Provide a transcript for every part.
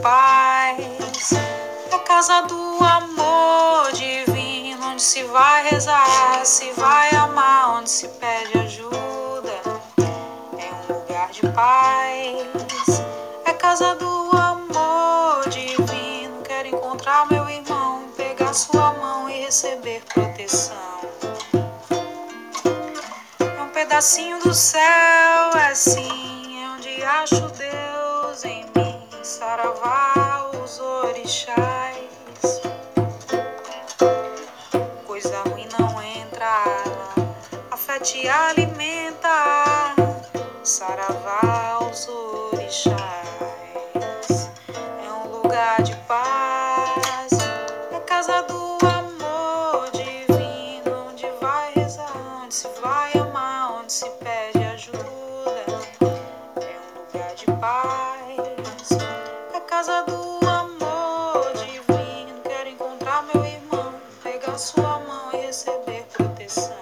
paz. É casa do amor divino, onde se vai rezar, se vai amar, onde se pede ajuda. É um lugar de paz. É casa do amor divino. Quero encontrar meu irmão, pegar sua mão e receber proteção. É um pedacinho do céu, é assim, é onde acho Deus em mim. Saravá, os orixás. Coisa ruim não entra, a fé te alimenta. Saravá, os orixás. É um lugar de paz, é casa do amor divino, onde vai rezar, onde se vai amar, onde se pede ajuda. Casa do amor divino. Quero encontrar meu irmão, pegar sua mão e receber proteção.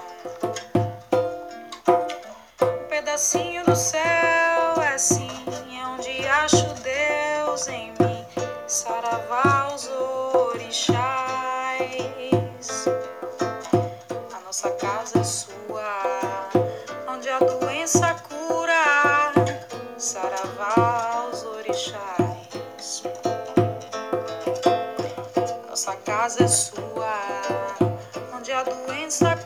Um pedacinho do céu é assim, é onde acho Deus em mim. Saravá os orixás. A nossa casa é sua, onde a doença cura. Saravá os orixás. Nossa casa é sua, onde a doença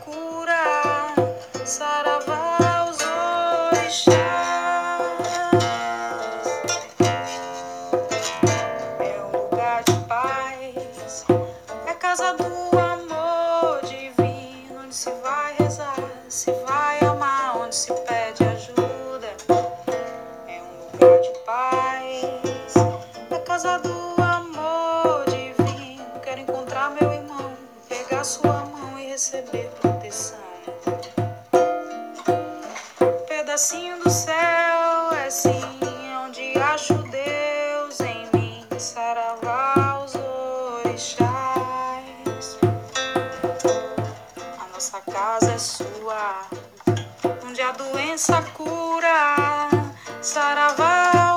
sua mão e receber proteção. Pedacinho do céu é sim onde acho Deus em mim, saravá os orixás. A nossa casa é sua, onde a doença cura, saravá